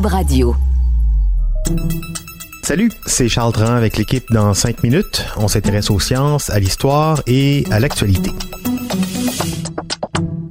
Radio. Salut, c'est Charles Dran avec l'équipe dans 5 minutes. On s'intéresse aux sciences, à l'histoire et à l'actualité.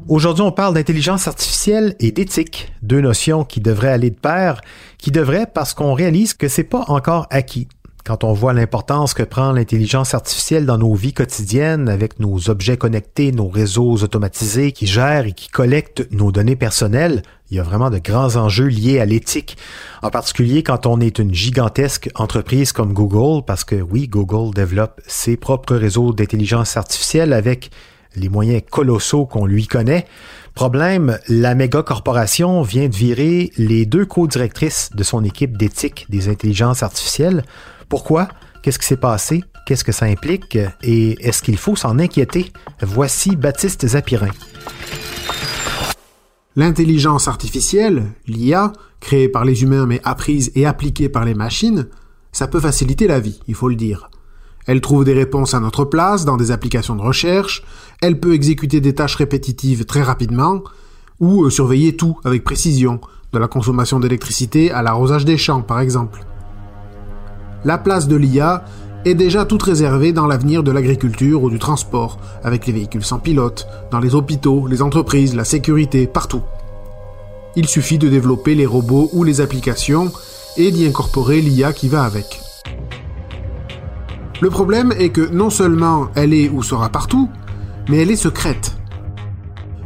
Aujourd'hui, on parle d'intelligence artificielle et d'éthique, deux notions qui devraient aller de pair, qui devraient parce qu'on réalise que c'est pas encore acquis. Quand on voit l'importance que prend l'intelligence artificielle dans nos vies quotidiennes avec nos objets connectés, nos réseaux automatisés qui gèrent et qui collectent nos données personnelles, il y a vraiment de grands enjeux liés à l'éthique, en particulier quand on est une gigantesque entreprise comme Google, parce que oui, Google développe ses propres réseaux d'intelligence artificielle avec les moyens colossaux qu'on lui connaît. Problème, la méga corporation vient de virer les deux co-directrices de son équipe d'éthique des intelligences artificielles. Pourquoi? Qu'est-ce qui s'est passé? Qu'est-ce que ça implique? Et est-ce qu'il faut s'en inquiéter? Voici Baptiste Zapirin. L'intelligence artificielle, l'IA, créée par les humains mais apprise et appliquée par les machines, ça peut faciliter la vie, il faut le dire. Elle trouve des réponses à notre place dans des applications de recherche, elle peut exécuter des tâches répétitives très rapidement, ou euh, surveiller tout avec précision, de la consommation d'électricité à l'arrosage des champs par exemple. La place de l'IA est déjà toute réservée dans l'avenir de l'agriculture ou du transport, avec les véhicules sans pilote, dans les hôpitaux, les entreprises, la sécurité, partout. Il suffit de développer les robots ou les applications et d'y incorporer l'IA qui va avec. Le problème est que non seulement elle est ou sera partout, mais elle est secrète.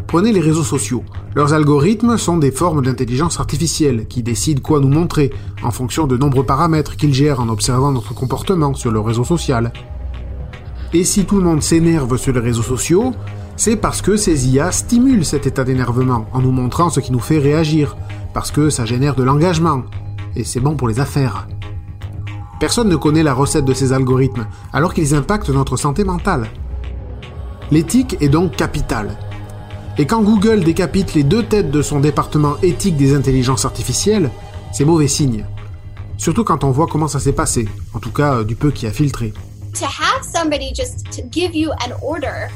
Prenez les réseaux sociaux. Leurs algorithmes sont des formes d'intelligence artificielle qui décident quoi nous montrer en fonction de nombreux paramètres qu'ils gèrent en observant notre comportement sur le réseau social. Et si tout le monde s'énerve sur les réseaux sociaux, c'est parce que ces IA stimulent cet état d'énervement en nous montrant ce qui nous fait réagir, parce que ça génère de l'engagement, et c'est bon pour les affaires. Personne ne connaît la recette de ces algorithmes, alors qu'ils impactent notre santé mentale. L'éthique est donc capitale. Et quand Google décapite les deux têtes de son département éthique des intelligences artificielles, c'est mauvais signe. Surtout quand on voit comment ça s'est passé, en tout cas du peu qui a filtré. To have somebody just to give you an order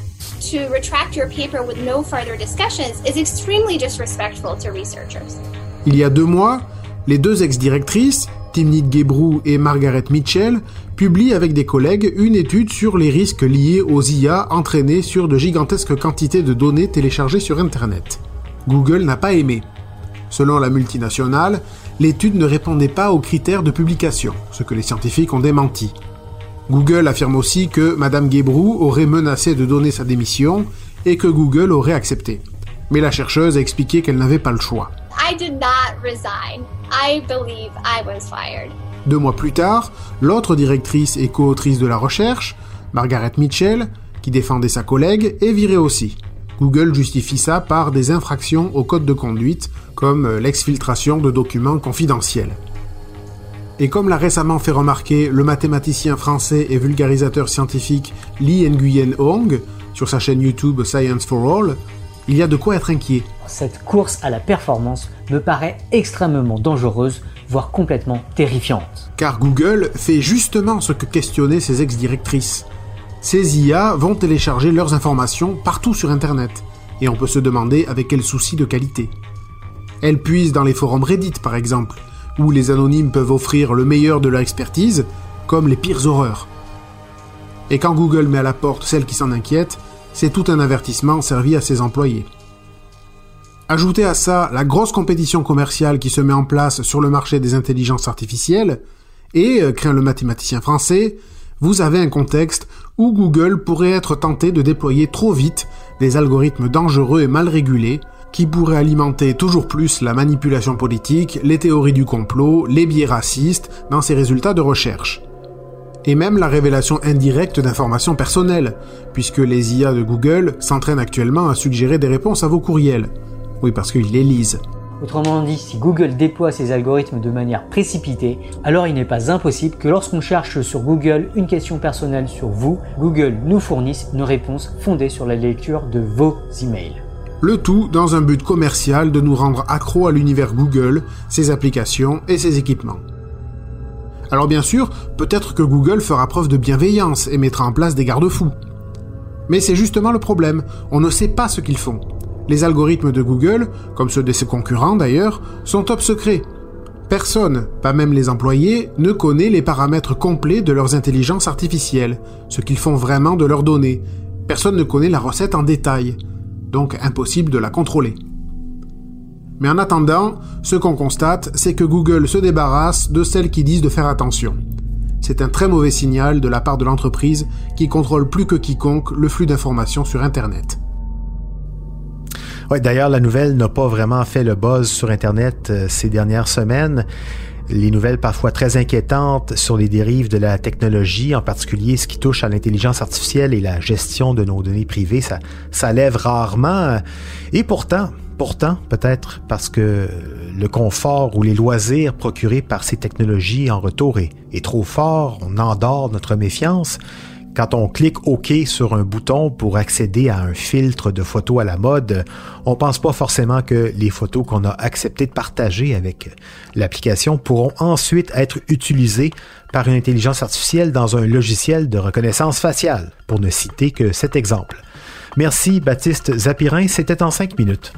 to retract your paper with no further discussions is extremely disrespectful to researchers. Il y a deux mois, les deux ex-directrices, Timnit Gebru et Margaret Mitchell publient avec des collègues une étude sur les risques liés aux IA entraînés sur de gigantesques quantités de données téléchargées sur Internet. Google n'a pas aimé. Selon la multinationale, l'étude ne répondait pas aux critères de publication, ce que les scientifiques ont démenti. Google affirme aussi que Madame Gebru aurait menacé de donner sa démission et que Google aurait accepté. Mais la chercheuse a expliqué qu'elle n'avait pas le choix. I did not resign. I believe I was fired. Deux mois plus tard, l'autre directrice et co-autrice de la recherche, Margaret Mitchell, qui défendait sa collègue, est virée aussi. Google justifie ça par des infractions au code de conduite, comme l'exfiltration de documents confidentiels. Et comme l'a récemment fait remarquer le mathématicien français et vulgarisateur scientifique Lee Nguyen Hong sur sa chaîne YouTube Science for All, il y a de quoi être inquiet. Cette course à la performance me paraît extrêmement dangereuse, voire complètement terrifiante. Car Google fait justement ce que questionnaient ses ex-directrices. Ces IA vont télécharger leurs informations partout sur Internet, et on peut se demander avec quel souci de qualité. Elles puisent dans les forums Reddit par exemple, où les anonymes peuvent offrir le meilleur de leur expertise, comme les pires horreurs. Et quand Google met à la porte celles qui s'en inquiètent, c'est tout un avertissement servi à ses employés. Ajoutez à ça la grosse compétition commerciale qui se met en place sur le marché des intelligences artificielles, et, euh, craint le mathématicien français, vous avez un contexte où Google pourrait être tenté de déployer trop vite des algorithmes dangereux et mal régulés qui pourraient alimenter toujours plus la manipulation politique, les théories du complot, les biais racistes dans ses résultats de recherche. Et même la révélation indirecte d'informations personnelles, puisque les IA de Google s'entraînent actuellement à suggérer des réponses à vos courriels. Oui, parce qu'ils les lisent. Autrement dit, si Google déploie ses algorithmes de manière précipitée, alors il n'est pas impossible que lorsqu'on cherche sur Google une question personnelle sur vous, Google nous fournisse une réponse fondée sur la lecture de vos emails. Le tout dans un but commercial de nous rendre accro à l'univers Google, ses applications et ses équipements. Alors bien sûr, peut-être que Google fera preuve de bienveillance et mettra en place des garde-fous. Mais c'est justement le problème, on ne sait pas ce qu'ils font. Les algorithmes de Google, comme ceux de ses concurrents d'ailleurs, sont top secrets. Personne, pas même les employés, ne connaît les paramètres complets de leurs intelligences artificielles, ce qu'ils font vraiment de leurs données. Personne ne connaît la recette en détail donc impossible de la contrôler. Mais en attendant, ce qu'on constate, c'est que Google se débarrasse de celles qui disent de faire attention. C'est un très mauvais signal de la part de l'entreprise qui contrôle plus que quiconque le flux d'informations sur Internet. Ouais, d'ailleurs, la nouvelle n'a pas vraiment fait le buzz sur Internet euh, ces dernières semaines les nouvelles parfois très inquiétantes sur les dérives de la technologie, en particulier ce qui touche à l'intelligence artificielle et la gestion de nos données privées, ça, ça lève rarement. Et pourtant, pourtant, peut-être parce que le confort ou les loisirs procurés par ces technologies en retour est, trop fort, on endort notre méfiance. Quand on clique OK sur un bouton pour accéder à un filtre de photos à la mode, on pense pas forcément que les photos qu'on a accepté de partager avec l'application pourront ensuite être utilisées par une intelligence artificielle dans un logiciel de reconnaissance faciale, pour ne citer que cet exemple. Merci Baptiste Zapirin, c'était en cinq minutes.